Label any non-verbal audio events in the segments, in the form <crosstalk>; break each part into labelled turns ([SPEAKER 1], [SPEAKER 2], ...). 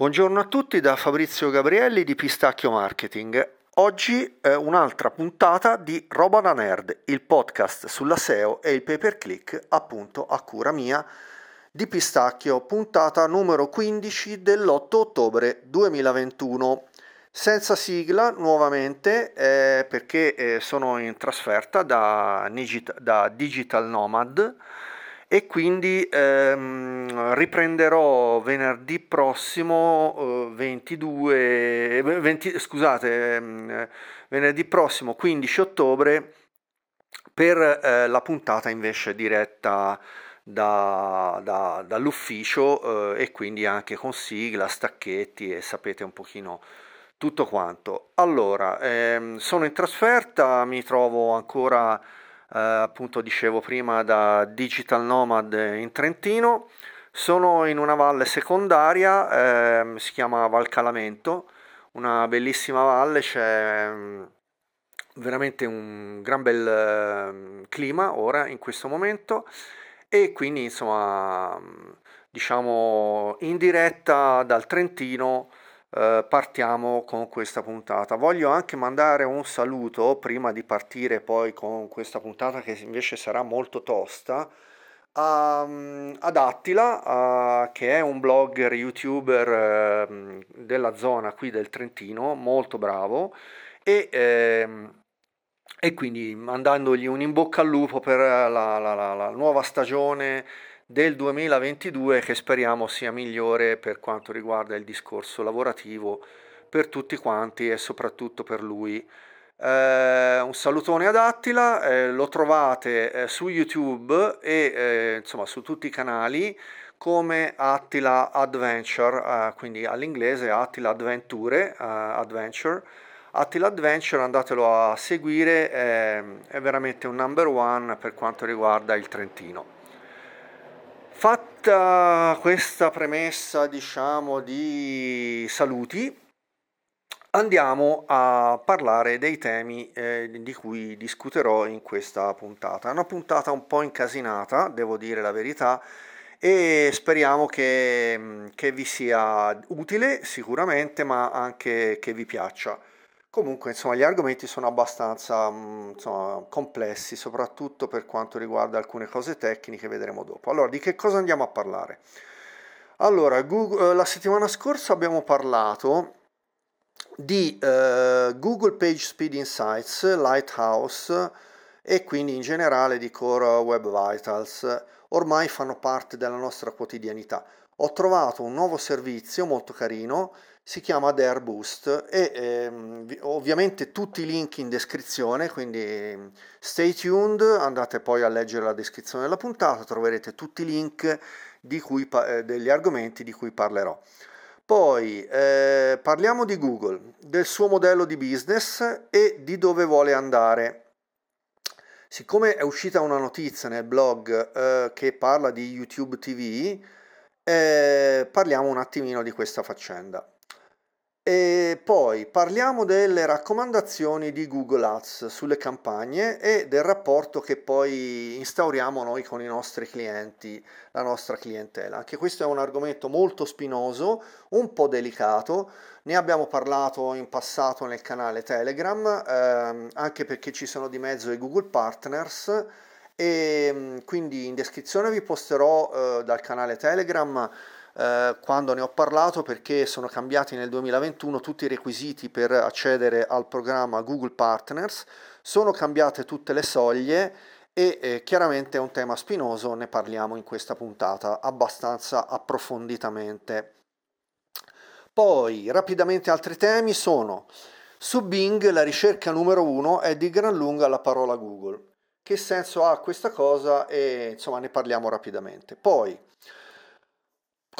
[SPEAKER 1] Buongiorno a tutti da Fabrizio Gabrielli di Pistacchio Marketing. Oggi è un'altra puntata di Roba da Nerd, il podcast sulla SEO e il pay per click, appunto a cura mia di Pistacchio, puntata numero 15 dell'8 ottobre 2021. Senza sigla nuovamente eh, perché eh, sono in trasferta da, da Digital Nomad e quindi ehm, riprenderò venerdì prossimo eh, 22 20, scusate ehm, venerdì prossimo 15 ottobre per eh, la puntata invece diretta da, da, dall'ufficio eh, e quindi anche con sigla, stacchetti e sapete un pochino tutto quanto. Allora, ehm, sono in trasferta, mi trovo ancora appunto dicevo prima da Digital Nomad in Trentino, sono in una valle secondaria, eh, si chiama Val Calamento, una bellissima valle, c'è mm, veramente un gran bel eh, clima ora in questo momento. E quindi insomma mm, diciamo in diretta dal Trentino eh, partiamo con questa puntata. Voglio anche mandare un saluto prima di partire poi con questa puntata che invece sarà molto tosta. A, mm, ad Attila, uh, che è un blogger youtuber uh, della zona qui del Trentino, molto bravo, e, uh, e quindi mandandogli un in bocca al lupo per la, la, la, la nuova stagione del 2022 che speriamo sia migliore per quanto riguarda il discorso lavorativo per tutti quanti e soprattutto per lui. Eh, un salutone ad Attila, eh, lo trovate eh, su YouTube e eh, insomma su tutti i canali come Attila Adventure, eh, quindi all'inglese Attila Adventure, eh, Adventure. Attila Adventure andatelo a seguire, è veramente un number one per quanto riguarda il Trentino. Fatta questa premessa, diciamo, di saluti, andiamo a parlare dei temi eh, di cui discuterò in questa puntata. Una puntata un po' incasinata, devo dire la verità, e speriamo che, che vi sia utile sicuramente, ma anche che vi piaccia. Comunque, insomma, gli argomenti sono abbastanza mm, insomma, complessi, soprattutto per quanto riguarda alcune cose tecniche, vedremo dopo. Allora, di che cosa andiamo a parlare? Allora, Google, eh, la settimana scorsa abbiamo parlato di uh, Google Page Speed Insights, Lighthouse e quindi in generale di Core Web Vitals. Ormai fanno parte della nostra quotidianità. Ho trovato un nuovo servizio molto carino si chiama Dare Boost e ehm, ovviamente tutti i link in descrizione, quindi ehm, stay tuned, andate poi a leggere la descrizione della puntata, troverete tutti i link cui, eh, degli argomenti di cui parlerò. Poi eh, parliamo di Google, del suo modello di business e di dove vuole andare. Siccome è uscita una notizia nel blog eh, che parla di YouTube TV, eh, parliamo un attimino di questa faccenda. E poi parliamo delle raccomandazioni di Google Ads sulle campagne e del rapporto che poi instauriamo noi con i nostri clienti, la nostra clientela. Anche questo è un argomento molto spinoso, un po' delicato, ne abbiamo parlato in passato nel canale Telegram, ehm, anche perché ci sono di mezzo i Google Partners e quindi in descrizione vi posterò eh, dal canale Telegram eh, quando ne ho parlato perché sono cambiati nel 2021 tutti i requisiti per accedere al programma Google Partners, sono cambiate tutte le soglie e eh, chiaramente è un tema spinoso, ne parliamo in questa puntata abbastanza approfonditamente. Poi rapidamente altri temi sono su Bing la ricerca numero uno è di gran lunga la parola Google. Che senso ha questa cosa? E insomma ne parliamo rapidamente. Poi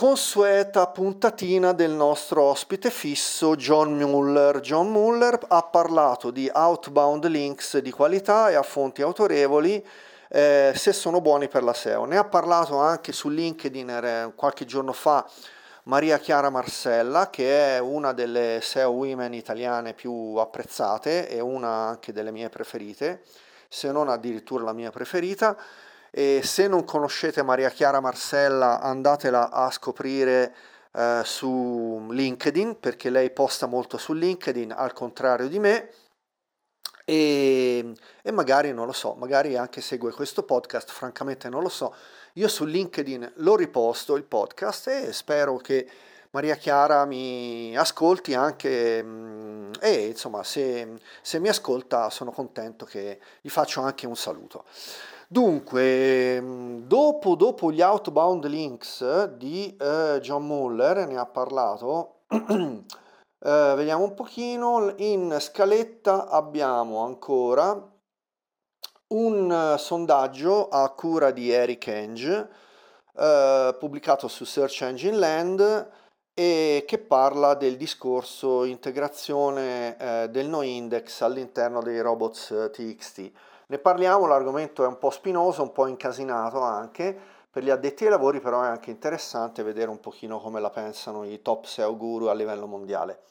[SPEAKER 1] consueta puntatina del nostro ospite fisso John Muller. John Muller ha parlato di outbound links di qualità e a fonti autorevoli eh, se sono buoni per la SEO. Ne ha parlato anche su LinkedIn qualche giorno fa Maria Chiara Marcella, che è una delle SEO women italiane più apprezzate e una anche delle mie preferite, se non addirittura la mia preferita. E se non conoscete Maria Chiara Marcella, andatela a scoprire eh, su LinkedIn perché lei posta molto su LinkedIn al contrario di me e, e, magari non lo so, magari anche segue questo podcast, francamente non lo so. Io su LinkedIn lo riposto il podcast e spero che Maria Chiara mi ascolti anche mm, e insomma se, se mi ascolta sono contento che gli faccio anche un saluto. Dunque, mm, dopo, dopo gli outbound links di eh, John Muller, ne ha parlato, <clears throat> eh, vediamo un pochino, in scaletta abbiamo ancora un sondaggio a cura di Eric Enge, eh, pubblicato su Search Engine Land, e che parla del discorso integrazione eh, del no index all'interno dei robots eh, TXT. Ne parliamo, l'argomento è un po' spinoso, un po' incasinato anche, per gli addetti ai lavori però è anche interessante vedere un pochino come la pensano i top SEO guru a livello mondiale.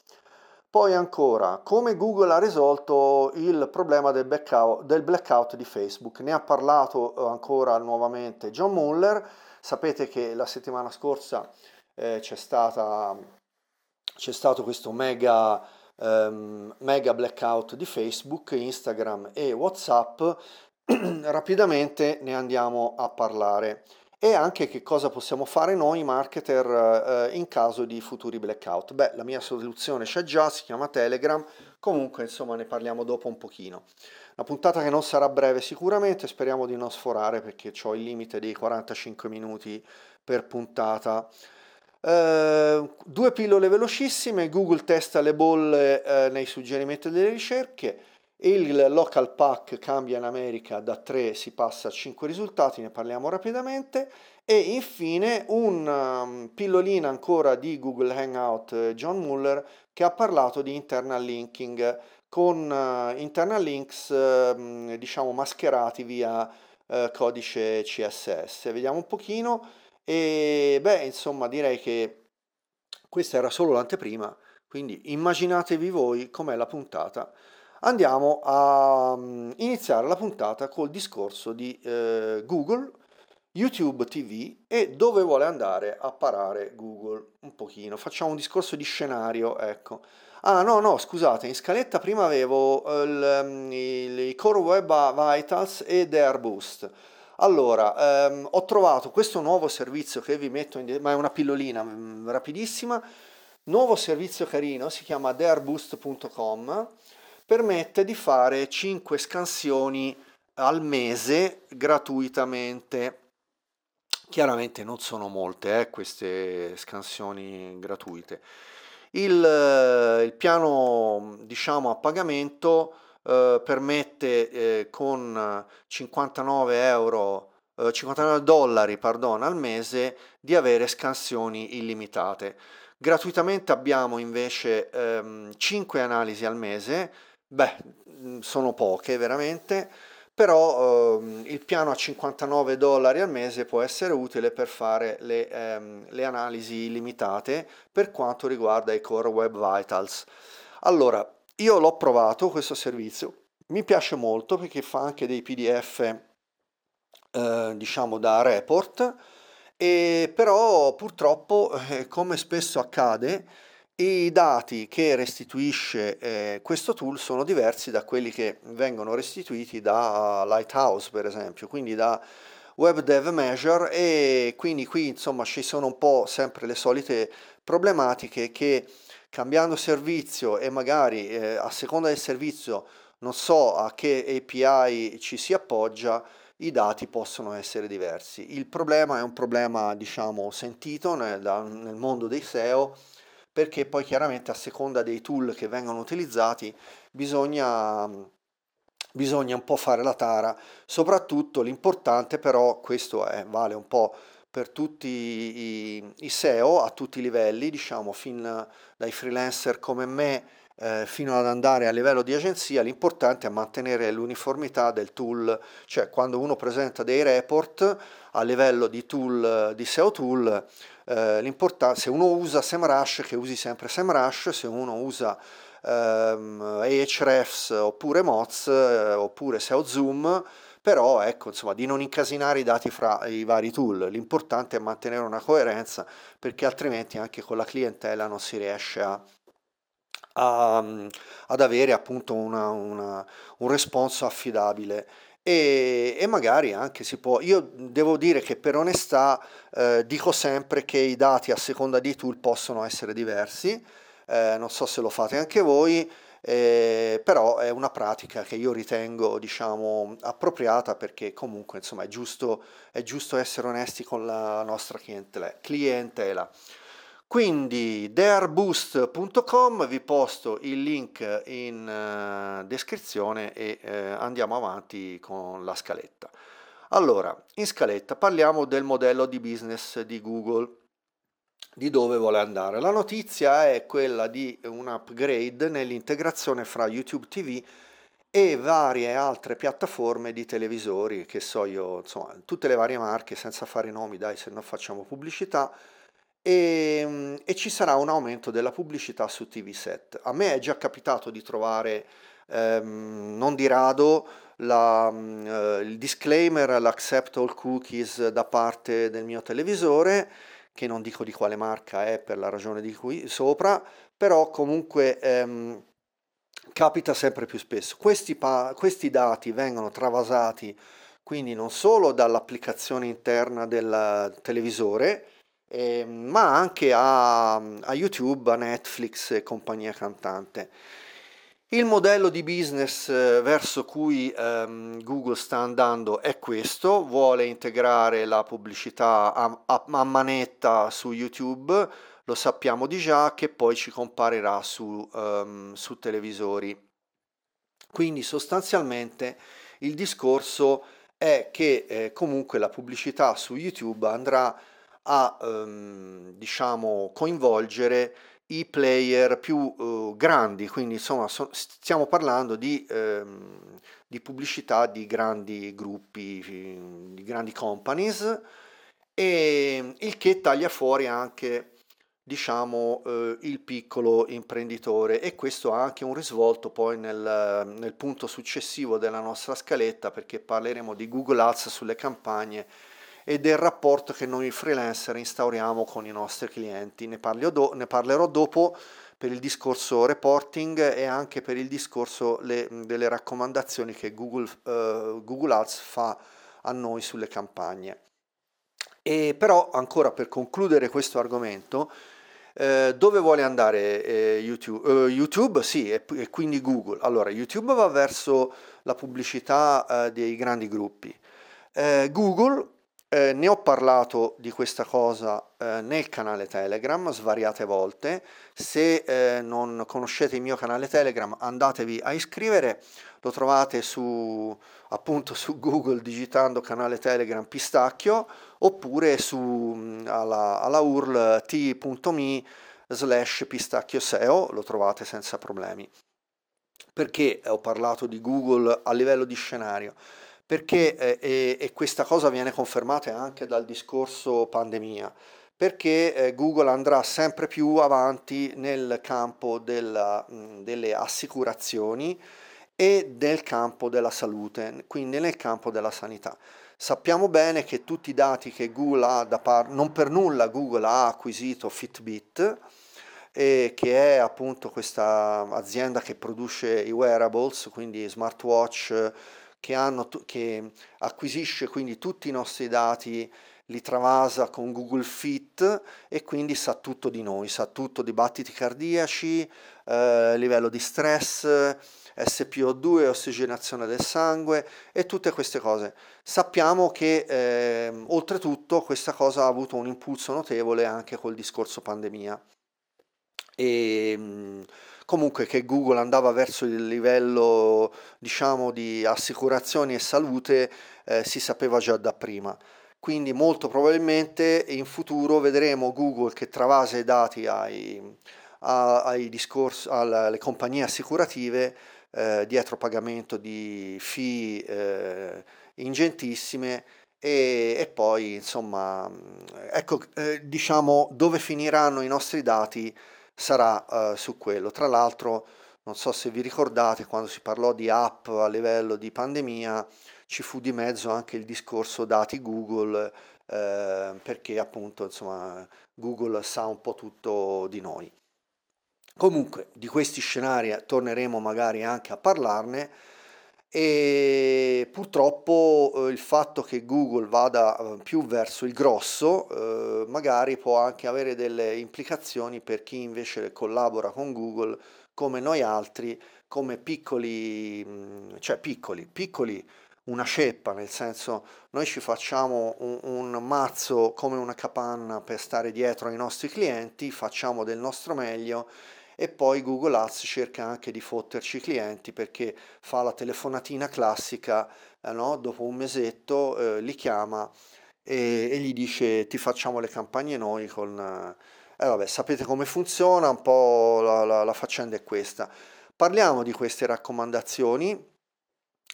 [SPEAKER 1] Poi ancora, come Google ha risolto il problema del blackout, del blackout di Facebook. Ne ha parlato eh, ancora nuovamente John Muller. Sapete che la settimana scorsa eh, c'è, stata, c'è stato questo mega, um, mega blackout di Facebook, Instagram e Whatsapp, <clears throat> rapidamente ne andiamo a parlare e anche che cosa possiamo fare noi marketer eh, in caso di futuri blackout. Beh, la mia soluzione c'è già, si chiama Telegram, comunque insomma ne parliamo dopo un pochino. Una puntata che non sarà breve sicuramente, speriamo di non sforare perché ho il limite dei 45 minuti per puntata. Uh, due pillole velocissime, Google testa le bolle uh, nei suggerimenti delle ricerche, il local pack cambia in America da 3 si passa a 5 risultati, ne parliamo rapidamente. E infine un um, pillolina ancora di Google Hangout uh, John Muller che ha parlato di internal linking con internal links diciamo mascherati via codice CSS. Vediamo un pochino e beh, insomma, direi che questa era solo l'anteprima, quindi immaginatevi voi com'è la puntata. Andiamo a um, iniziare la puntata col discorso di eh, Google, YouTube TV e dove vuole andare a parare Google un pochino. Facciamo un discorso di scenario, ecco. Ah no, no, scusate, in scaletta prima avevo il, i Core Web Vitals e The Airboost. Allora, ehm, ho trovato questo nuovo servizio che vi metto in... ma è una pillolina mh, mm, rapidissima, nuovo servizio carino, si chiama thearboost.com, permette di fare 5 scansioni al mese gratuitamente. Chiaramente non sono molte eh, queste scansioni gratuite. Il, il piano diciamo a pagamento eh, permette eh, con 59 euro 59 eh, dollari pardon, al mese di avere scansioni illimitate. Gratuitamente abbiamo invece ehm, 5 analisi al mese, beh, mm, sono poche veramente, però ehm, il piano a 59 dollari al mese può essere utile per fare le, ehm, le analisi illimitate per quanto riguarda i Core Web Vitals. Allora, io l'ho provato questo servizio, mi piace molto perché fa anche dei PDF eh, diciamo da report, e però purtroppo eh, come spesso accade i dati che restituisce eh, questo tool sono diversi da quelli che vengono restituiti da Lighthouse per esempio, quindi da Web Dev Measure. E quindi qui insomma ci sono un po' sempre le solite problematiche che cambiando servizio e magari eh, a seconda del servizio non so a che API ci si appoggia, i dati possono essere diversi. Il problema è un problema, diciamo, sentito nel, nel mondo dei SEO perché poi chiaramente a seconda dei tool che vengono utilizzati bisogna, bisogna un po' fare la tara. Soprattutto l'importante però, questo è, vale un po' per tutti i, i SEO a tutti i livelli, diciamo fin dai freelancer come me eh, fino ad andare a livello di agenzia, l'importante è mantenere l'uniformità del tool, cioè quando uno presenta dei report a livello di tool, di SEO tool, eh, l'importante, se uno usa SEMrush che usi sempre SEMrush, se uno usa ehm, Ahrefs oppure Moz eh, oppure SEO Zoom, però ecco insomma di non incasinare i dati fra i vari tool, l'importante è mantenere una coerenza perché altrimenti anche con la clientela non si riesce a, a, ad avere appunto una, una, un responso affidabile. E, e, magari anche si può, io devo dire che per onestà eh, dico sempre che i dati a seconda di tool possono essere diversi, eh, non so se lo fate anche voi, eh, però è una pratica che io ritengo diciamo appropriata perché comunque insomma è giusto, è giusto essere onesti con la nostra clientela. Quindi thearboost.com vi posto il link in uh, descrizione e uh, andiamo avanti con la scaletta. Allora, in scaletta parliamo del modello di business di Google, di dove vuole andare. La notizia è quella di un upgrade nell'integrazione fra YouTube TV e varie altre piattaforme di televisori, che so io, insomma, tutte le varie marche, senza fare nomi, dai, se non facciamo pubblicità e, ehm, e ci sarà un aumento della pubblicità su TV set. A me è già capitato di trovare ehm, non di rado la, eh, il disclaimer, l'accept all cookies da parte del mio televisore, che non dico di quale marca è per la ragione di cui sopra, però comunque ehm, capita sempre più spesso. Questi, pa- questi dati vengono travasati quindi non solo dall'applicazione interna del televisore, eh, ma anche a, a, YouTube, a Netflix e compagnia cantante. Il modello di business eh, verso cui ehm, Google sta andando è questo, vuole integrare la pubblicità a, a, a, manetta su YouTube, lo sappiamo di già, che poi ci comparirà su, um, su televisori. Quindi sostanzialmente il discorso è che eh, comunque la pubblicità su YouTube andrà a ehm, diciamo, coinvolgere i player più eh, grandi, quindi insomma so, stiamo parlando di, ehm, di, pubblicità di grandi gruppi, di grandi companies, e il che taglia fuori anche diciamo eh, il piccolo imprenditore e questo ha anche un risvolto poi nel, nel punto successivo della nostra scaletta perché parleremo di Google Ads sulle campagne e del rapporto che noi freelancer instauriamo con i nostri clienti. Ne, do, ne parlerò dopo per il discorso reporting e anche per il discorso le, delle raccomandazioni che Google, uh, Google Ads fa a noi sulle campagne. E però ancora per concludere questo argomento, eh, dove vuole andare eh, YouTube? Uh, YouTube sì, e, e, quindi Google. Allora, YouTube va verso la pubblicità eh, dei grandi gruppi. Eh, Google eh, ne ho parlato di questa cosa eh, nel canale Telegram svariate volte. Se eh, non conoscete il mio canale Telegram, andatevi a iscrivere. Lo trovate su, appunto su Google digitando canale Telegram Pistacchio oppure su, mm, alla, alla URL t.me slash pistacchio SEO, lo trovate senza problemi. Perché ho parlato di Google a livello di scenario? Perché eh, e, questa cosa viene confermata anche dal discorso pandemia, perché eh, Google andrà sempre più avanti nel campo della, delle assicurazioni e nel campo della salute, quindi nel campo della sanità. Sappiamo bene che tutti i dati che Google ha da parte, non per nulla Google ha acquisito Fitbit, eh, che è appunto questa azienda che produce i wearables, quindi smartwatch, che, hanno, che acquisisce quindi tutti i nostri dati, li travasa con Google Fit e quindi sa tutto di noi, sa tutto di battiti cardiaci, eh, livello di stress, SPO2, ossigenazione del sangue e tutte queste cose. Sappiamo che eh, oltretutto questa cosa ha avuto un impulso notevole anche col discorso pandemia. E, ehm, comunque che Google andava verso il livello diciamo di assicurazioni e salute eh, si sapeva già da prima. Quindi molto probabilmente in futuro vedremo Google che travasa i dati ai, ai discorsi, alle compagnie assicurative eh, dietro pagamento di fee eh, ingentissime e, e, poi insomma ecco eh, diciamo dove finiranno i nostri dati sarà uh, su quello. Tra l'altro, non so se vi ricordate, quando si parlò di app a livello di pandemia, ci fu di mezzo anche il discorso dati Google, eh, perché appunto insomma, Google sa un po' tutto di noi. Comunque di questi scenari torneremo magari anche a parlarne e purtroppo eh, il fatto che Google vada eh, più verso il grosso eh, magari può anche avere delle implicazioni per chi invece collabora con Google come noi altri, come piccoli, mm, cioè piccoli, piccoli una ceppa, nel senso noi ci facciamo un, un, mazzo come una capanna per stare dietro ai nostri clienti, facciamo del nostro meglio e poi Google Ads cerca anche di fotterci i clienti perché fa la telefonatina classica, eh, no? dopo un mesetto eh, li chiama e, e, gli dice ti facciamo le campagne noi con... Eh, vabbè, sapete come funziona, un po' la, la, la faccenda è questa. Parliamo di queste raccomandazioni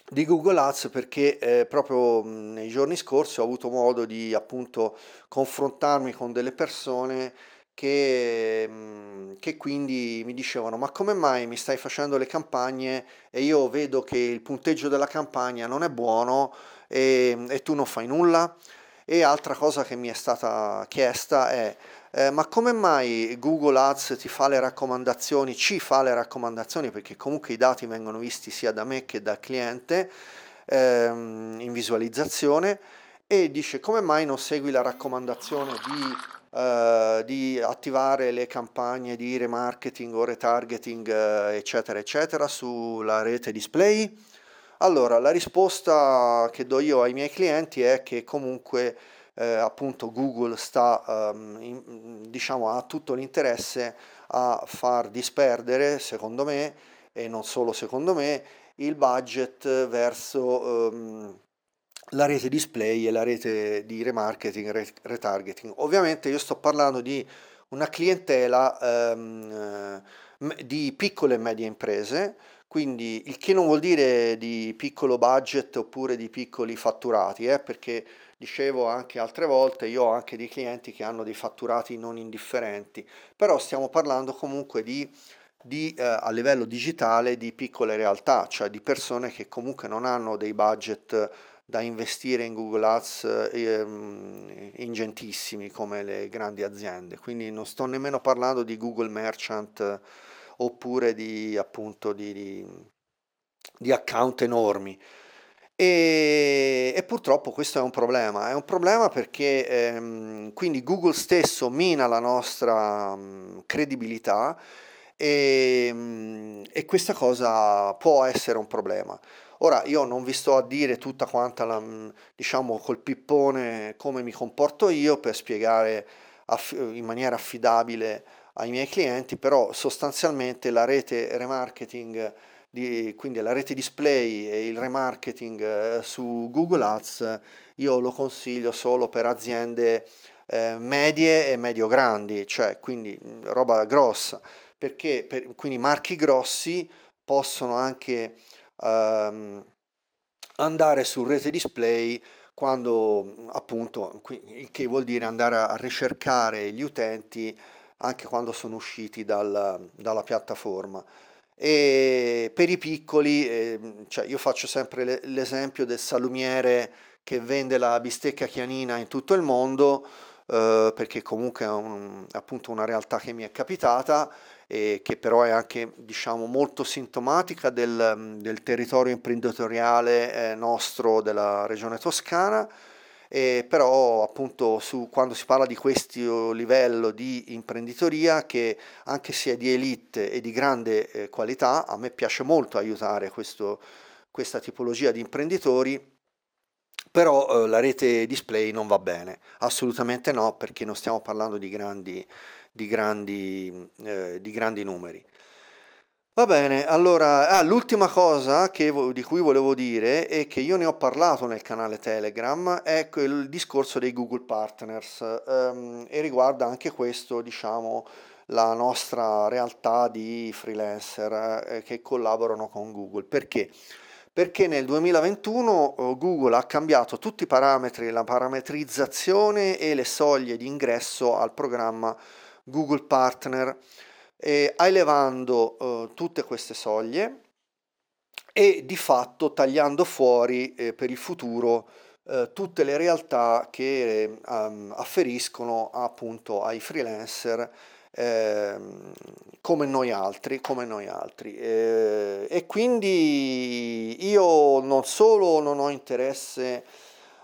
[SPEAKER 1] di Google Ads perché eh, proprio nei giorni scorsi ho avuto modo di appunto confrontarmi con delle persone che, mm, che, quindi mi dicevano ma come mai mi stai facendo le campagne e io vedo che il punteggio della campagna non è buono e, e tu non fai nulla? E altra cosa che mi è stata chiesta è eh, ma come mai Google Ads ti fa le raccomandazioni, ci fa le raccomandazioni perché comunque i dati vengono visti sia da me che dal cliente ehm, in visualizzazione e dice come mai non segui la raccomandazione di Uh, di attivare le campagne di remarketing o retargeting, uh, eccetera, eccetera, sulla rete display? Allora, la risposta che do io ai miei clienti è che comunque eh, appunto Google sta, um, in, diciamo, ha tutto l'interesse a far disperdere, secondo me, e non solo secondo me, il budget verso um, la rete display e la rete di remarketing retargeting. Ovviamente io sto parlando di una clientela um, di piccole e medie imprese, quindi il che non vuol dire di piccolo budget oppure di piccoli fatturati, eh, perché dicevo anche altre volte, io ho anche dei clienti che hanno dei fatturati non indifferenti, però stiamo parlando comunque di, di eh, a livello digitale di piccole realtà, cioè di persone che comunque non hanno dei budget da investire in Google Ads eh, ingentissimi come le grandi aziende. Quindi non sto nemmeno parlando di Google Merchant eh, oppure di appunto di, di, di account enormi. E, e, purtroppo questo è un problema, è un problema perché ehm, quindi Google stesso mina la nostra mh, credibilità e, mh, e questa cosa può essere un problema. Ora io non vi sto a dire tutta quanta la, diciamo col pippone come mi comporto io per spiegare in maniera affidabile ai miei clienti, però sostanzialmente la rete remarketing, di, quindi la rete display e il remarketing eh, su Google Ads, io lo consiglio solo per aziende eh, medie e medio-grandi, cioè quindi roba grossa, perché per, quindi marchi grossi possono anche ehm, andare su rete display quando appunto, il che vuol dire andare a ricercare gli utenti anche quando sono usciti dal, dalla piattaforma. E per i piccoli, eh, cioè io faccio sempre l'esempio del salumiere che vende la bistecca chianina in tutto il mondo, eh, perché comunque è un, appunto una realtà che mi è capitata e che però è anche diciamo, molto sintomatica del, del territorio imprenditoriale eh, nostro della regione toscana. E però appunto su, quando si parla di questo livello di imprenditoria che anche se è di elite e di grande eh, qualità a me piace molto aiutare questo, questa tipologia di imprenditori però eh, la rete display non va bene assolutamente no perché non stiamo parlando di grandi di grandi, eh, di grandi numeri. Va bene, allora ah, l'ultima cosa che, di cui volevo dire è che io ne ho parlato nel canale Telegram, è il discorso dei Google Partners ehm, e riguarda anche questo, diciamo, la nostra realtà di freelancer eh, che collaborano con Google. Perché? Perché nel 2021 eh, Google ha cambiato tutti i parametri, la parametrizzazione e le soglie di ingresso al programma Google Partner, eh, elevando eh, tutte queste soglie e di fatto tagliando fuori eh, per il futuro eh, tutte le realtà che um, afferiscono appunto ai freelancer eh, come noi altri, come noi altri. E quindi io non solo non ho interesse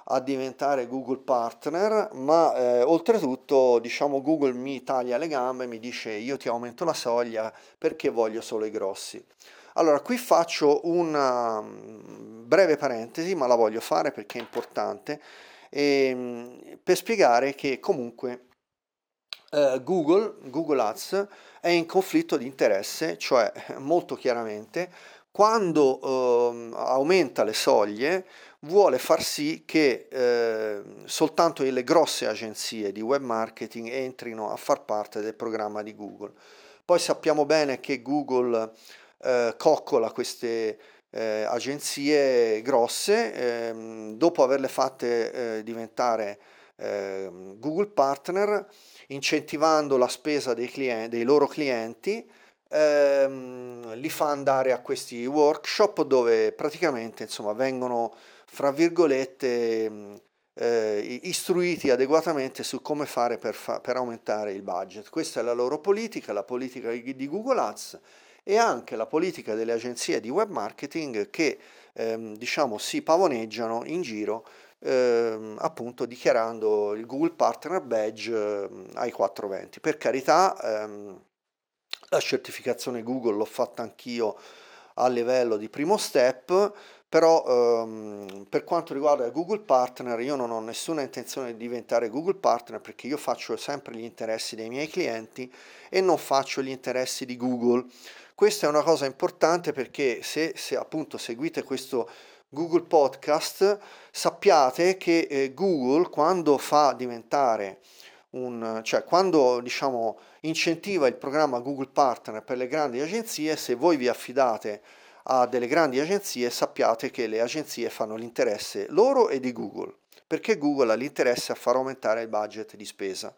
[SPEAKER 1] a diventare Google Partner, ma eh, oltretutto diciamo Google mi taglia le gambe, mi dice io ti aumento la soglia perché voglio solo i grossi. Allora, qui faccio una mm, breve parentesi, ma la voglio fare perché è importante, e, per spiegare che comunque eh, Google, Google Ads è in conflitto di interesse, cioè molto chiaramente quando eh, aumenta le soglie vuole far sì che eh, soltanto le grosse agenzie di web marketing entrino a far parte del programma di Google. Poi sappiamo bene che Google eh, coccola queste eh, agenzie grosse, ehm, dopo averle fatte eh, diventare ehm, Google Partner, incentivando la spesa dei, clienti, dei loro clienti, ehm, li fa andare a questi workshop dove praticamente insomma, vengono, fra virgolette, eh, istruiti adeguatamente su come fare per, fa- per, aumentare il budget. Questa è la loro politica, la politica di Google Ads e anche la politica delle agenzie di web marketing che ehm, diciamo si pavoneggiano in giro ehm, appunto dichiarando il Google Partner Badge ehm, ai 420. Per carità, ehm, la certificazione Google l'ho fatta anch'io a livello di primo step, però ehm, per quanto riguarda Google Partner io non ho nessuna intenzione di diventare Google Partner perché io faccio sempre gli interessi dei miei clienti e non faccio gli interessi di Google. Questa è una cosa importante perché se, se appunto seguite questo Google Podcast sappiate che eh, Google quando fa diventare un, cioè quando diciamo incentiva il programma Google Partner per le grandi agenzie, se voi vi affidate a delle grandi agenzie, sappiate che le agenzie fanno l'interesse loro e di Google, perché Google ha l'interesse a far aumentare il budget di spesa.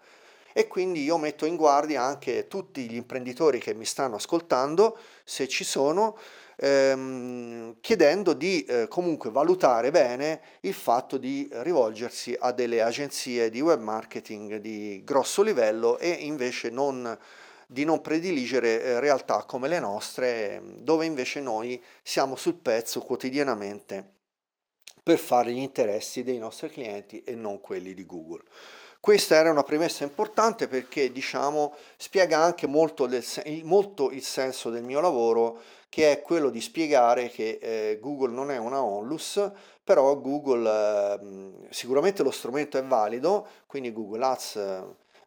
[SPEAKER 1] E quindi io metto in guardia anche tutti gli imprenditori che mi stanno ascoltando, se ci sono, ehm, chiedendo di eh, comunque valutare bene il fatto di rivolgersi a delle agenzie di web marketing di grosso livello e invece non di non prediligere eh, realtà come le nostre, dove invece noi siamo sul pezzo quotidianamente per fare gli interessi dei nostri clienti e non quelli di Google. Questa era una premessa importante perché diciamo, spiega anche molto, del, molto, il senso del mio lavoro che è quello di spiegare che eh, Google non è una onlus, però Google eh, sicuramente lo strumento è valido, quindi Google Ads eh,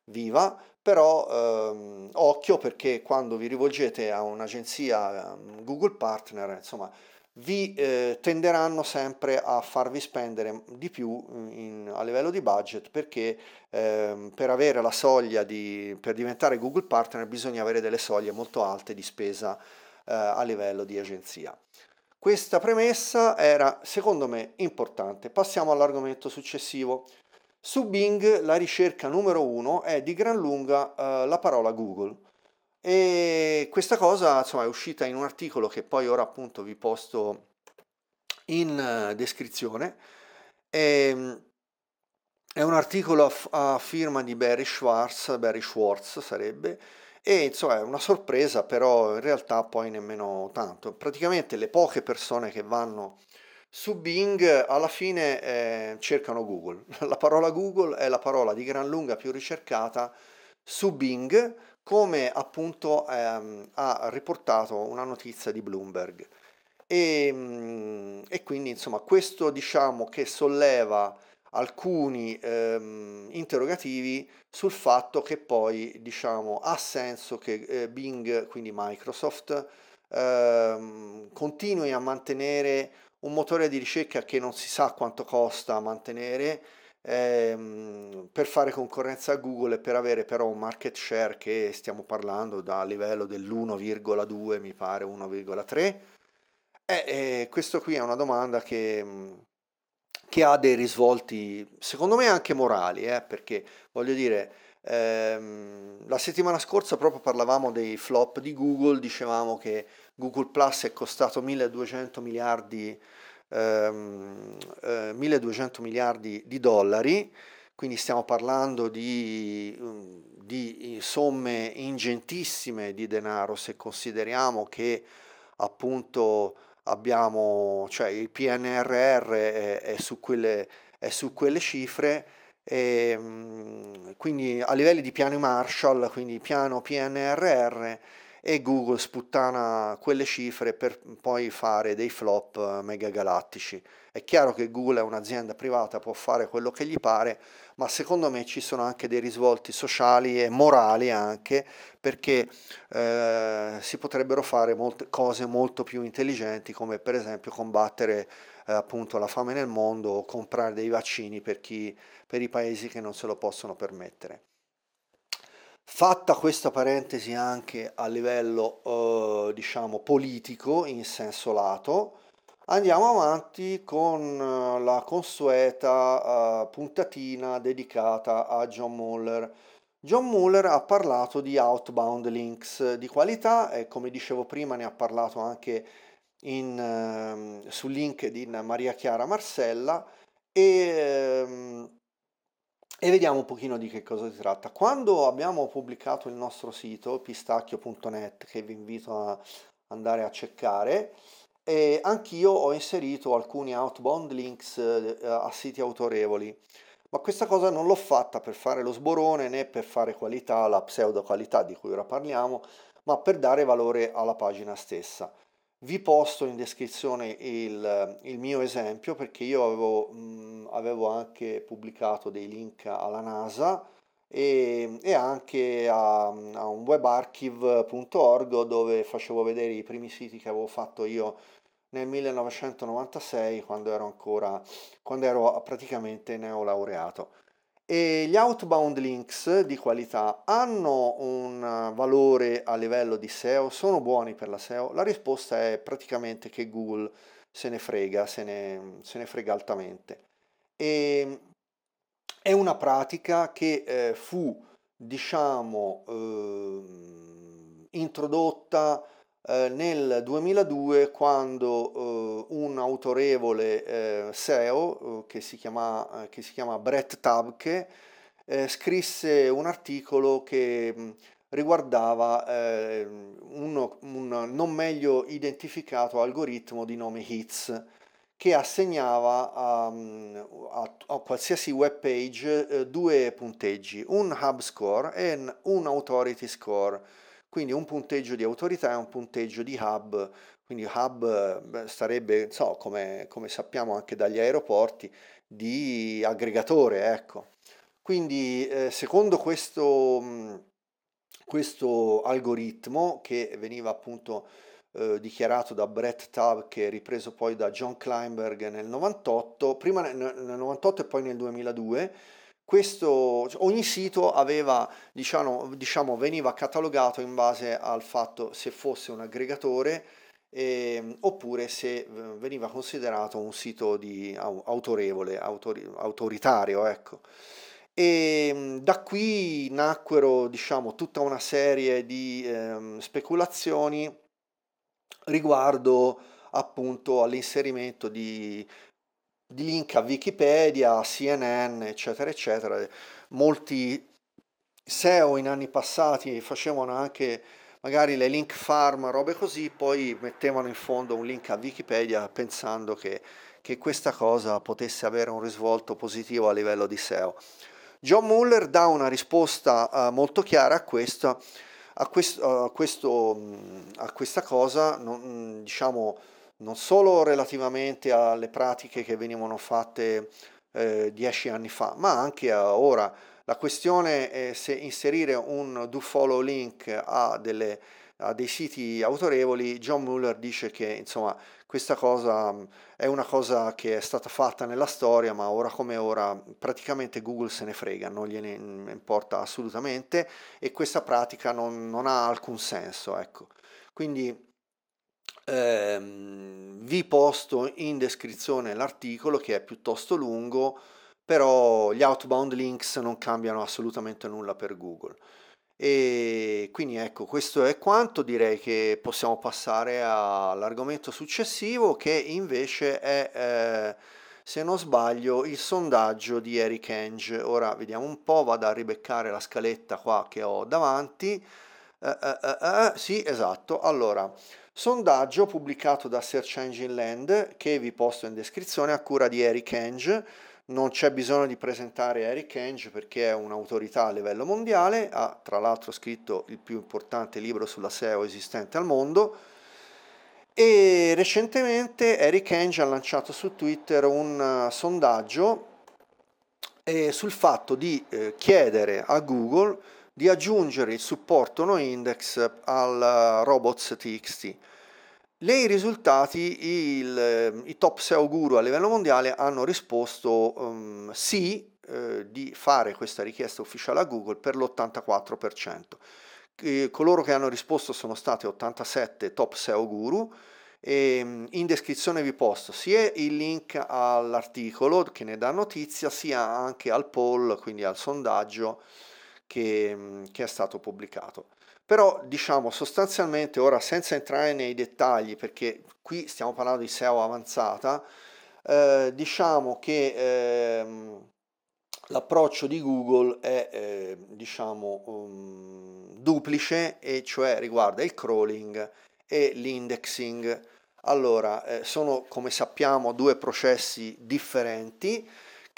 [SPEAKER 1] viva, però ehm, occhio perché quando vi rivolgete a un'agenzia ehm, Google Partner, insomma, vi eh, tenderanno sempre a farvi spendere di più in, a livello di budget perché eh, per avere la soglia di, per diventare Google Partner bisogna avere delle soglie molto alte di spesa eh, a livello di agenzia. Questa premessa era secondo me importante. Passiamo all'argomento successivo. Su Bing la ricerca numero uno è di gran lunga eh, la parola Google. E questa cosa insomma, è uscita in un articolo che poi ora appunto vi posto in uh, descrizione. E, ehm, è un articolo a, a, firma di Barry Schwartz, Barry Schwartz sarebbe, e insomma è una sorpresa, però in realtà poi nemmeno tanto. Praticamente le poche persone che vanno su Bing alla fine eh, cercano Google. <laughs> La parola Google è la parola di gran lunga più ricercata su Bing come appunto ehm, ha riportato una notizia di Bloomberg. E, mm, e, quindi insomma questo diciamo che solleva alcuni ehm, interrogativi sul fatto che poi diciamo ha senso che eh, Bing, quindi Microsoft, ehm, continui a mantenere un motore di ricerca che non si sa quanto costa mantenere ehm, per fare concorrenza a Google e per avere però un market share che stiamo parlando da livello dell'1,2 mi pare 1,3 eh, eh, questo qui è una domanda che, che, ha dei risvolti secondo me anche morali eh, perché voglio dire Ehm, la settimana scorsa proprio parlavamo dei flop di Google, dicevamo che Google Plus è costato 1200 miliardi, ehm, eh, 1200 miliardi di dollari, quindi stiamo parlando di, di somme ingentissime di denaro se consideriamo che appunto abbiamo, cioè il PNRR è, è, su, quelle, è su quelle cifre e, ehm, quindi a livelli di piani Marshall, quindi piano PNRR e Google sputtana quelle cifre per poi fare dei flop megagalattici. È chiaro che Google è un'azienda privata, può fare quello che gli pare, ma secondo me ci sono anche dei risvolti sociali e morali anche, perché eh, si potrebbero fare molte cose molto più intelligenti, come per esempio combattere appunto la fame nel mondo o comprare dei vaccini per, chi, per i paesi che non se lo possono permettere. Fatta questa parentesi anche a livello eh, diciamo politico in senso lato, andiamo avanti con eh, la consueta uh, puntatina dedicata a John Muller. John Muller ha parlato di outbound links di qualità e come dicevo prima ne ha parlato anche in, uh, su LinkedIn Maria Chiara Marcella e, uh, e vediamo un pochino di che cosa si tratta. Quando abbiamo pubblicato il nostro sito pistacchio.net che vi invito a andare a cercare, e anch'io ho inserito alcuni outbound links eh, a siti autorevoli, ma questa cosa non l'ho fatta per fare lo sborone né per fare qualità, la pseudo qualità di cui ora parliamo, ma per dare valore alla pagina stessa. Vi posto in descrizione il, il mio esempio perché io avevo, mh, avevo, anche pubblicato dei link alla NASA e, e anche a, a un webarchive.org dove facevo vedere i primi siti che avevo fatto io nel 1996 quando ero ancora quando ero praticamente neolaureato e gli outbound links di qualità hanno un valore a livello di SEO sono buoni per la SEO la risposta è praticamente che Google se ne frega se ne, se ne frega altamente. E è una pratica che eh, fu diciamo eh, introdotta eh, nel 2002 quando eh, un autorevole eh, SEO che si, chiama, che, si chiama, Brett Tabke scrisse un articolo che mh, riguardava un, un, non meglio identificato algoritmo di nome HITS che assegnava a, a, a qualsiasi web page eh, due punteggi, un hub score e un authority score quindi un punteggio di autorità e un punteggio di hub, quindi hub sarebbe, so, come, come sappiamo anche dagli aeroporti, di aggregatore, ecco. Quindi eh, secondo questo, questo algoritmo che veniva appunto eh, dichiarato da Brett Tubb ripreso poi da John Kleinberg nel 98, prima nel 98 e poi nel 2002, questo, cioè, ogni sito aveva, diciamo, diciamo, veniva catalogato in base al fatto se fosse un aggregatore eh, oppure se veniva considerato un sito di autorevole, autori, autoritario. Ecco. E da qui nacquero diciamo, tutta una serie di eh, speculazioni riguardo appunto all'inserimento di di link a Wikipedia, a CNN, eccetera, eccetera. Molti SEO in anni passati facevano anche magari le link farm, robe così, poi mettevano in fondo un link a Wikipedia pensando che, che questa cosa potesse avere un risvolto positivo a livello di SEO. John Muller dà una risposta uh, molto chiara a questo, a, questo, a, questo, a questa cosa, non, diciamo, non solo relativamente alle pratiche che venivano fatte eh, dieci anni fa, ma anche ora. La questione è se inserire un do follow link a, delle, a dei siti autorevoli. John Muller dice che insomma questa cosa è una cosa che è stata fatta nella storia, ma ora come ora praticamente Google se ne frega, non gliene importa assolutamente e questa pratica non, non ha alcun senso. Ecco. Quindi eh, vi posto in descrizione l'articolo che è piuttosto lungo, però gli outbound links non cambiano assolutamente nulla per Google. E quindi ecco, questo è quanto, direi che possiamo passare all'argomento successivo che invece è, eh, se non sbaglio, il sondaggio di Eric Enge. Ora vediamo un po', vado a ribeccare la scaletta qua che ho davanti. Eh, eh, eh, eh sì, esatto. Allora, sondaggio pubblicato da Search Engine Land che vi posto in descrizione a cura di Eric Enge non c'è bisogno di presentare Eric Enge perché è un'autorità a livello mondiale, ha tra l'altro scritto il più importante libro sulla SEO esistente al mondo. E recentemente Eric Enge ha lanciato su Twitter un uh, sondaggio eh, sul fatto di eh, chiedere a Google di aggiungere il supporto no index al uh, robots.txt nei risultati il, i top SEO guru a livello mondiale hanno risposto um, sì eh, di fare questa richiesta ufficiale a Google per l'84%. E coloro che hanno risposto sono stati 87 top SEO guru e ehm, in descrizione vi posto sia il link all'articolo che ne dà notizia sia anche al poll, quindi al sondaggio che, che è stato pubblicato. Però diciamo sostanzialmente ora senza entrare nei dettagli perché qui stiamo parlando di SEO avanzata, eh, diciamo che eh, l'approccio di Google è eh, diciamo um, duplice e cioè riguarda il crawling e l'indexing. Allora, eh, sono come sappiamo due processi differenti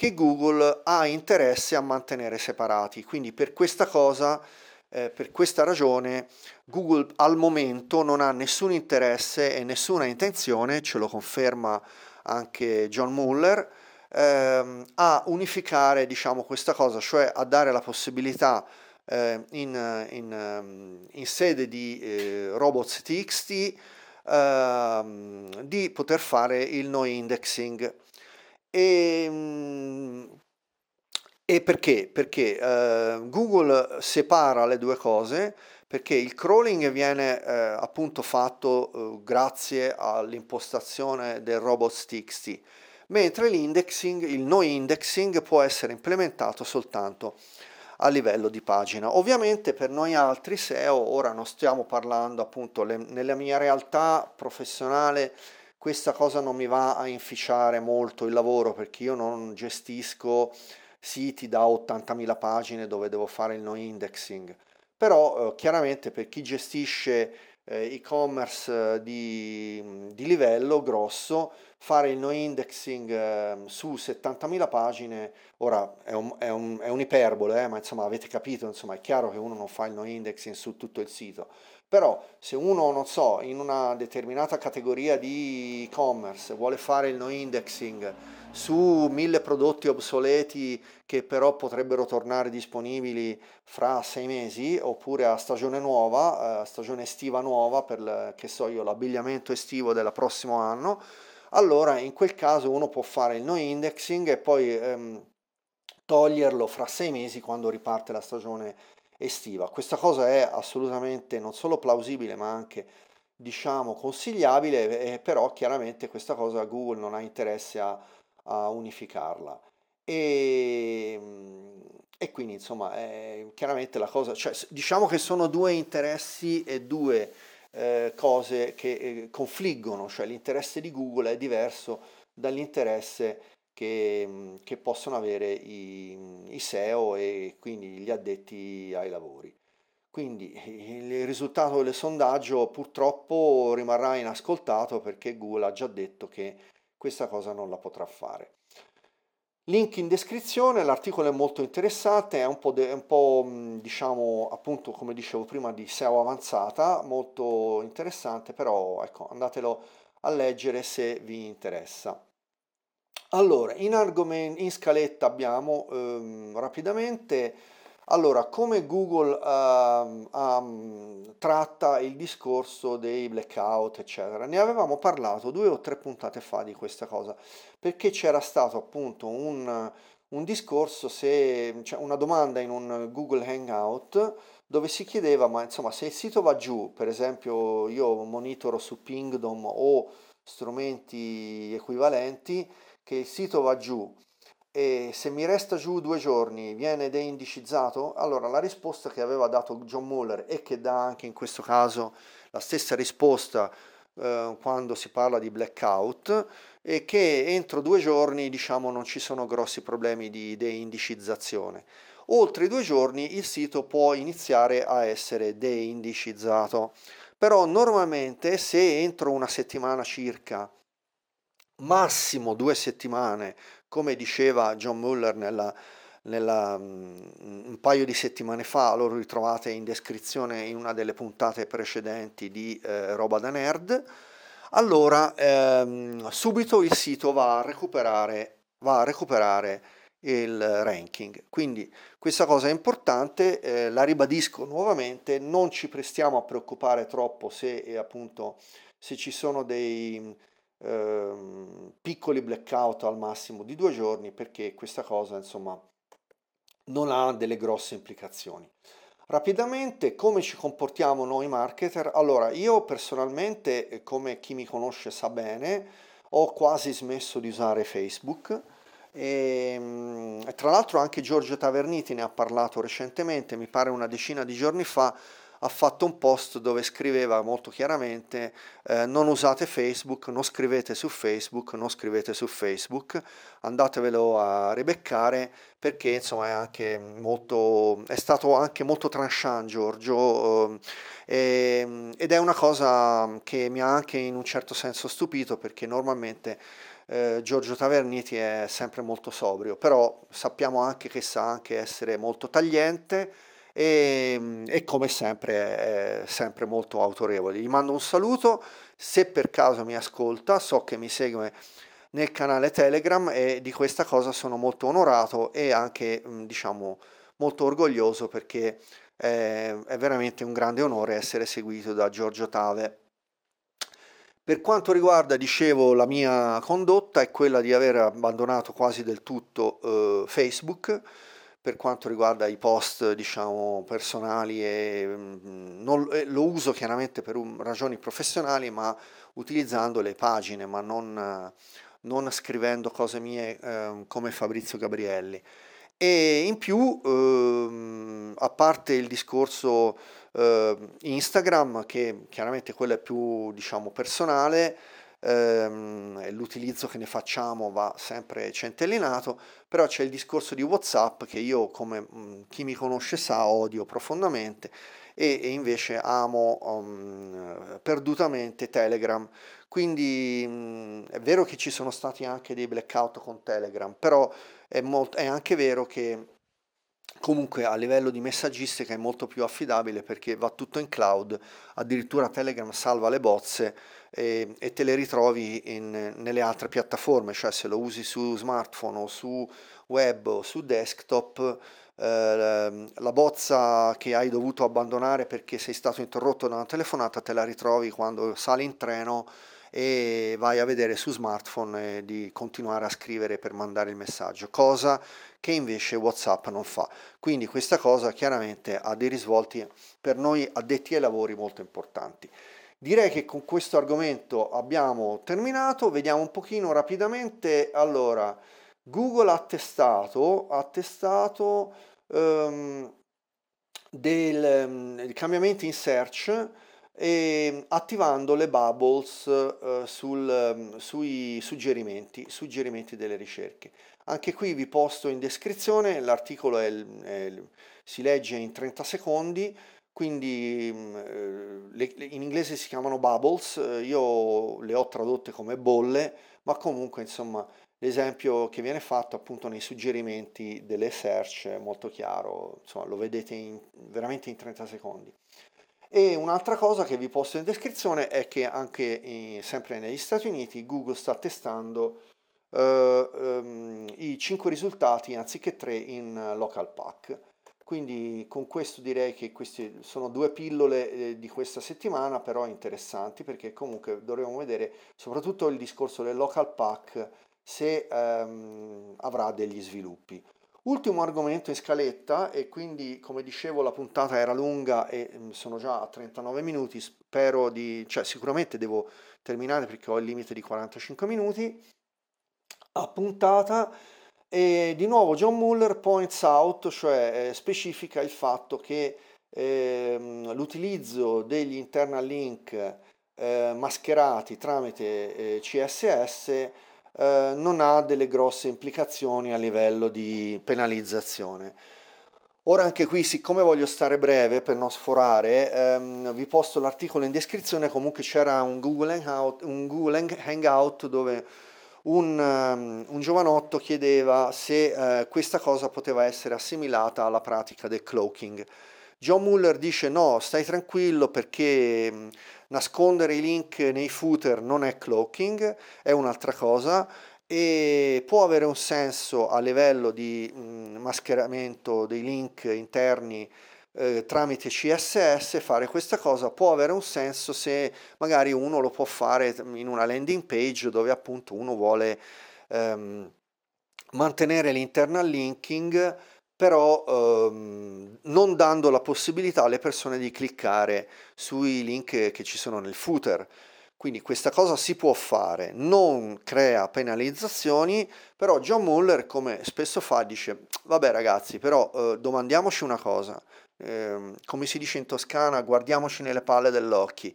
[SPEAKER 1] che Google ha interesse a mantenere separati, quindi per questa cosa eh, per questa ragione Google al momento non ha nessun interesse e nessuna intenzione, ce lo conferma anche John Muller, ehm, a unificare diciamo, questa cosa, cioè a dare la possibilità eh, in, in, in, sede di eh, robots.txt ehm, di poter fare il no indexing. E, ehm, e perché? Perché eh, Google separa le due cose, perché il crawling viene eh, appunto fatto eh, grazie all'impostazione del robots.txt, mentre l'indexing, il no indexing può essere implementato soltanto a livello di pagina. Ovviamente per noi altri SEO, ora non stiamo parlando appunto le, nella mia realtà professionale, questa cosa non mi va a inficiare molto il lavoro perché io non gestisco siti da 80.000 pagine dove devo fare il no indexing, però eh, chiaramente per chi gestisce eh, e-commerce eh, di, di, livello grosso, fare il no indexing eh, su 70.000 pagine, ora è, un, è, un, è un'iperbole, eh, ma insomma avete capito, insomma è chiaro che uno non fa il no indexing su tutto il sito, però se uno, non so, in una determinata categoria di e-commerce vuole fare il no indexing, su mille prodotti obsoleti che però potrebbero tornare disponibili fra sei mesi oppure a stagione nuova, a stagione estiva nuova per che so io, l'abbigliamento estivo del prossimo anno, allora in quel caso uno può fare il no indexing e poi ehm, toglierlo fra sei mesi quando riparte la stagione estiva. Questa cosa è assolutamente non solo plausibile ma anche diciamo consigliabile, eh, però chiaramente questa cosa Google non ha interesse a a unificarla. E, ehm, e quindi insomma è chiaramente la cosa, cioè, diciamo che sono due interessi e due eh, cose che eh, confliggono, cioè l'interesse di Google è diverso dall'interesse che, che possono avere i, i SEO e quindi gli addetti ai lavori. Quindi il risultato del sondaggio purtroppo rimarrà inascoltato perché Google ha già detto che questa cosa non la potrà fare. Link in descrizione, l'articolo è molto interessante, è un po', de, un po' diciamo appunto come dicevo prima di SEO avanzata, molto interessante, però ecco andatelo a leggere se vi interessa. Allora, in, argomen- in scaletta abbiamo ehm, rapidamente allora, come Google uh, um, tratta il discorso dei blackout, eccetera? Ne avevamo parlato due o tre puntate fa di questa cosa, perché c'era stato appunto un, un discorso, se, cioè una domanda in un Google Hangout dove si chiedeva, ma insomma, se il sito va giù, per esempio io monitoro su Pingdom o strumenti equivalenti, che il sito va giù e se mi resta giù due giorni viene deindicizzato? Allora la risposta che aveva dato John Muller e che dà anche in questo caso la stessa risposta eh, quando si parla di blackout è che entro due giorni diciamo non ci sono grossi problemi di deindicizzazione. Oltre due giorni il sito può iniziare a essere deindicizzato, però normalmente se entro una settimana circa, massimo due settimane, come diceva John Muller nella, nella, mm, un paio di settimane fa, lo ritrovate in descrizione in una delle puntate precedenti di eh, Roba da Nerd, allora ehm, subito il sito va a recuperare, va a recuperare il ranking. Quindi questa cosa è importante, eh, la ribadisco nuovamente, non ci prestiamo a preoccupare troppo se eh, appunto se ci sono dei eh, piccoli blackout al massimo di due giorni perché questa cosa insomma non ha delle grosse implicazioni. Rapidamente, come ci comportiamo noi marketer? Allora, io personalmente, eh, come chi mi conosce sa bene, ho quasi smesso di usare Facebook Ehm, e, tra l'altro anche Giorgio Taverniti ne ha parlato recentemente, mi pare una decina di giorni fa, ha fatto un post dove scriveva molto chiaramente eh, non usate Facebook, non scrivete su Facebook, non scrivete su Facebook, andatevelo a ribeccare perché insomma è anche molto, è stato anche molto tranchant Giorgio eh, ed è una cosa che mi ha anche in un certo senso stupito perché normalmente eh, Giorgio Taverniti è sempre molto sobrio, però sappiamo anche che sa anche essere molto tagliente e, e come sempre è sempre molto autorevole. Gli mando un saluto, se per caso mi ascolta, so che mi segue nel canale Telegram e di questa cosa sono molto onorato e anche diciamo molto orgoglioso perché è, è veramente un grande onore essere seguito da Giorgio Tave. Per quanto riguarda, dicevo, la mia condotta è quella di aver abbandonato quasi del tutto eh, Facebook per quanto riguarda i post diciamo personali e, mm, non, lo uso chiaramente per un, ragioni professionali ma utilizzando le pagine ma non, non scrivendo cose mie eh, come Fabrizio Gabrielli. E in più ehm, a parte il discorso eh, Instagram, che chiaramente quello è più diciamo personale, ehm, l'utilizzo che ne facciamo va sempre centellinato, però c'è il discorso di WhatsApp che io, come mh, mm, chi mi conosce sa, odio profondamente e, e invece amo um, perdutamente Telegram. Quindi mh, mm, è vero che ci sono stati anche dei blackout con Telegram, però è, molt- è anche vero che comunque a livello di messaggistica è molto più affidabile perché va tutto in cloud, addirittura Telegram salva le bozze e, e te le ritrovi in, nelle altre piattaforme, cioè se lo usi su smartphone o su web o su desktop, eh, la bozza che hai dovuto abbandonare perché sei stato interrotto da una telefonata te la ritrovi quando sali in treno e vai a vedere su smartphone di continuare a scrivere per mandare il messaggio, cosa che invece WhatsApp non fa. Quindi questa cosa chiaramente ha dei risvolti per noi addetti ai lavori molto importanti. Direi che con questo argomento abbiamo terminato, vediamo un pochino rapidamente. Allora, Google ha testato, ha testato um, del, um, cambiamenti in search e attivando le bubbles uh, sul, um, sui suggerimenti, suggerimenti delle ricerche. Anche qui vi posto in descrizione, l'articolo è, è, si legge in 30 secondi, quindi mm, le, in inglese si chiamano bubbles, io le ho tradotte come bolle, ma comunque insomma l'esempio che viene fatto appunto nei suggerimenti delle search è molto chiaro, insomma lo vedete in, veramente in 30 secondi. E un'altra cosa che vi posto in descrizione è che anche in, sempre negli Stati Uniti Google sta testando uh, um, i 5 risultati anziché 3 in local pack. Quindi con questo direi che queste sono due pillole eh, di questa settimana, però interessanti perché comunque dovremo vedere soprattutto il discorso del local pack se um, avrà degli sviluppi. Ultimo argomento in scaletta e quindi come dicevo la puntata era lunga e sono già a 39 minuti, spero di, cioè sicuramente devo terminare perché ho il limite di 45 minuti a puntata E di nuovo John Muller points out, cioè eh, specifica il fatto che ehm, l'utilizzo degli internal link eh, mascherati tramite eh, CSS eh, non ha delle grosse implicazioni a livello di penalizzazione. Ora anche qui, siccome voglio stare breve per non sforare, ehm, vi posto l'articolo in descrizione, comunque c'era un Google Hangout, un Google Hangout dove un, um, un, giovanotto chiedeva se eh, questa cosa poteva essere assimilata alla pratica del cloaking. John Muller dice no, stai tranquillo perché mh, nascondere i link nei footer non è cloaking, è un'altra cosa e può avere un senso a livello di mh, mascheramento dei link interni eh, tramite CSS fare questa cosa può avere un senso se magari uno lo può fare in una landing page dove appunto uno vuole ehm, mantenere l'internal linking però ehm, non dando la possibilità alle persone di cliccare sui link che ci sono nel footer. Quindi questa cosa si può fare, non crea penalizzazioni, però John Muller, come spesso fa, dice, vabbè ragazzi, però eh, domandiamoci una cosa, eh, come si dice in toscana, guardiamoci nelle palle dell'occhio.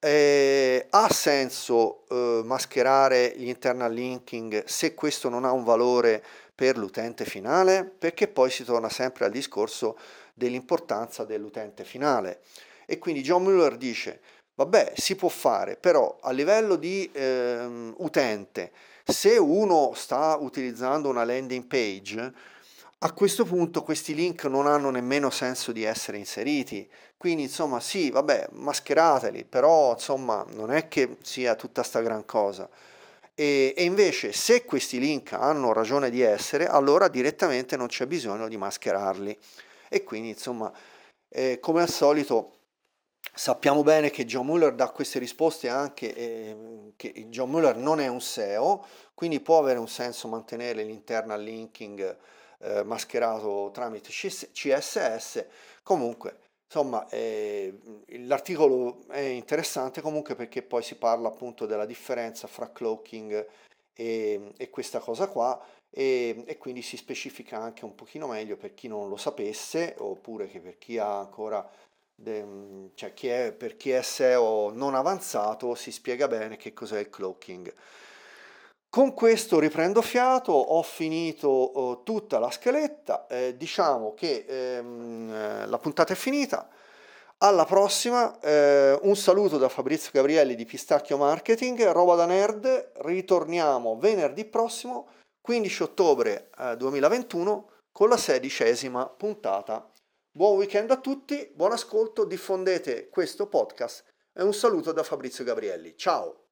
[SPEAKER 1] Eh, ha senso eh, mascherare gli internal linking se questo non ha un valore per l'utente finale? Perché poi si torna sempre al discorso dell'importanza dell'utente finale. E quindi John Muller dice Vabbè, si può fare, però a livello di ehm, utente, se uno sta utilizzando una landing page, a questo punto questi link non hanno nemmeno senso di essere inseriti. Quindi, insomma, sì, vabbè, mascherateli, però insomma, non è che sia tutta sta gran cosa. E, e invece, se questi link hanno ragione di essere, allora direttamente non c'è bisogno di mascherarli. E quindi, insomma, eh, come al solito Sappiamo bene che John Muller dà queste risposte anche eh, che John Muller non è un SEO, quindi può avere un senso mantenere l'internal linking eh, mascherato tramite CSS. Comunque, insomma, eh, l'articolo è interessante comunque perché poi si parla appunto della differenza fra cloaking e, e questa cosa qua e, e, quindi si specifica anche un pochino meglio per chi non lo sapesse oppure che per chi ha ancora de, cioè chi è, per chi è SEO non avanzato si spiega bene che cos'è il cloaking. Con questo riprendo fiato, ho finito oh, tutta la scaletta, eh, diciamo che ehm, eh, la puntata è finita. Alla prossima, eh, un saluto da Fabrizio Gabrielli di Pistacchio Marketing, roba da nerd, ritorniamo venerdì prossimo, 15 ottobre 2021, eh, con la sedicesima puntata. Buon weekend a tutti, buon ascolto, diffondete questo podcast e un saluto da Fabrizio Gabrielli. Ciao!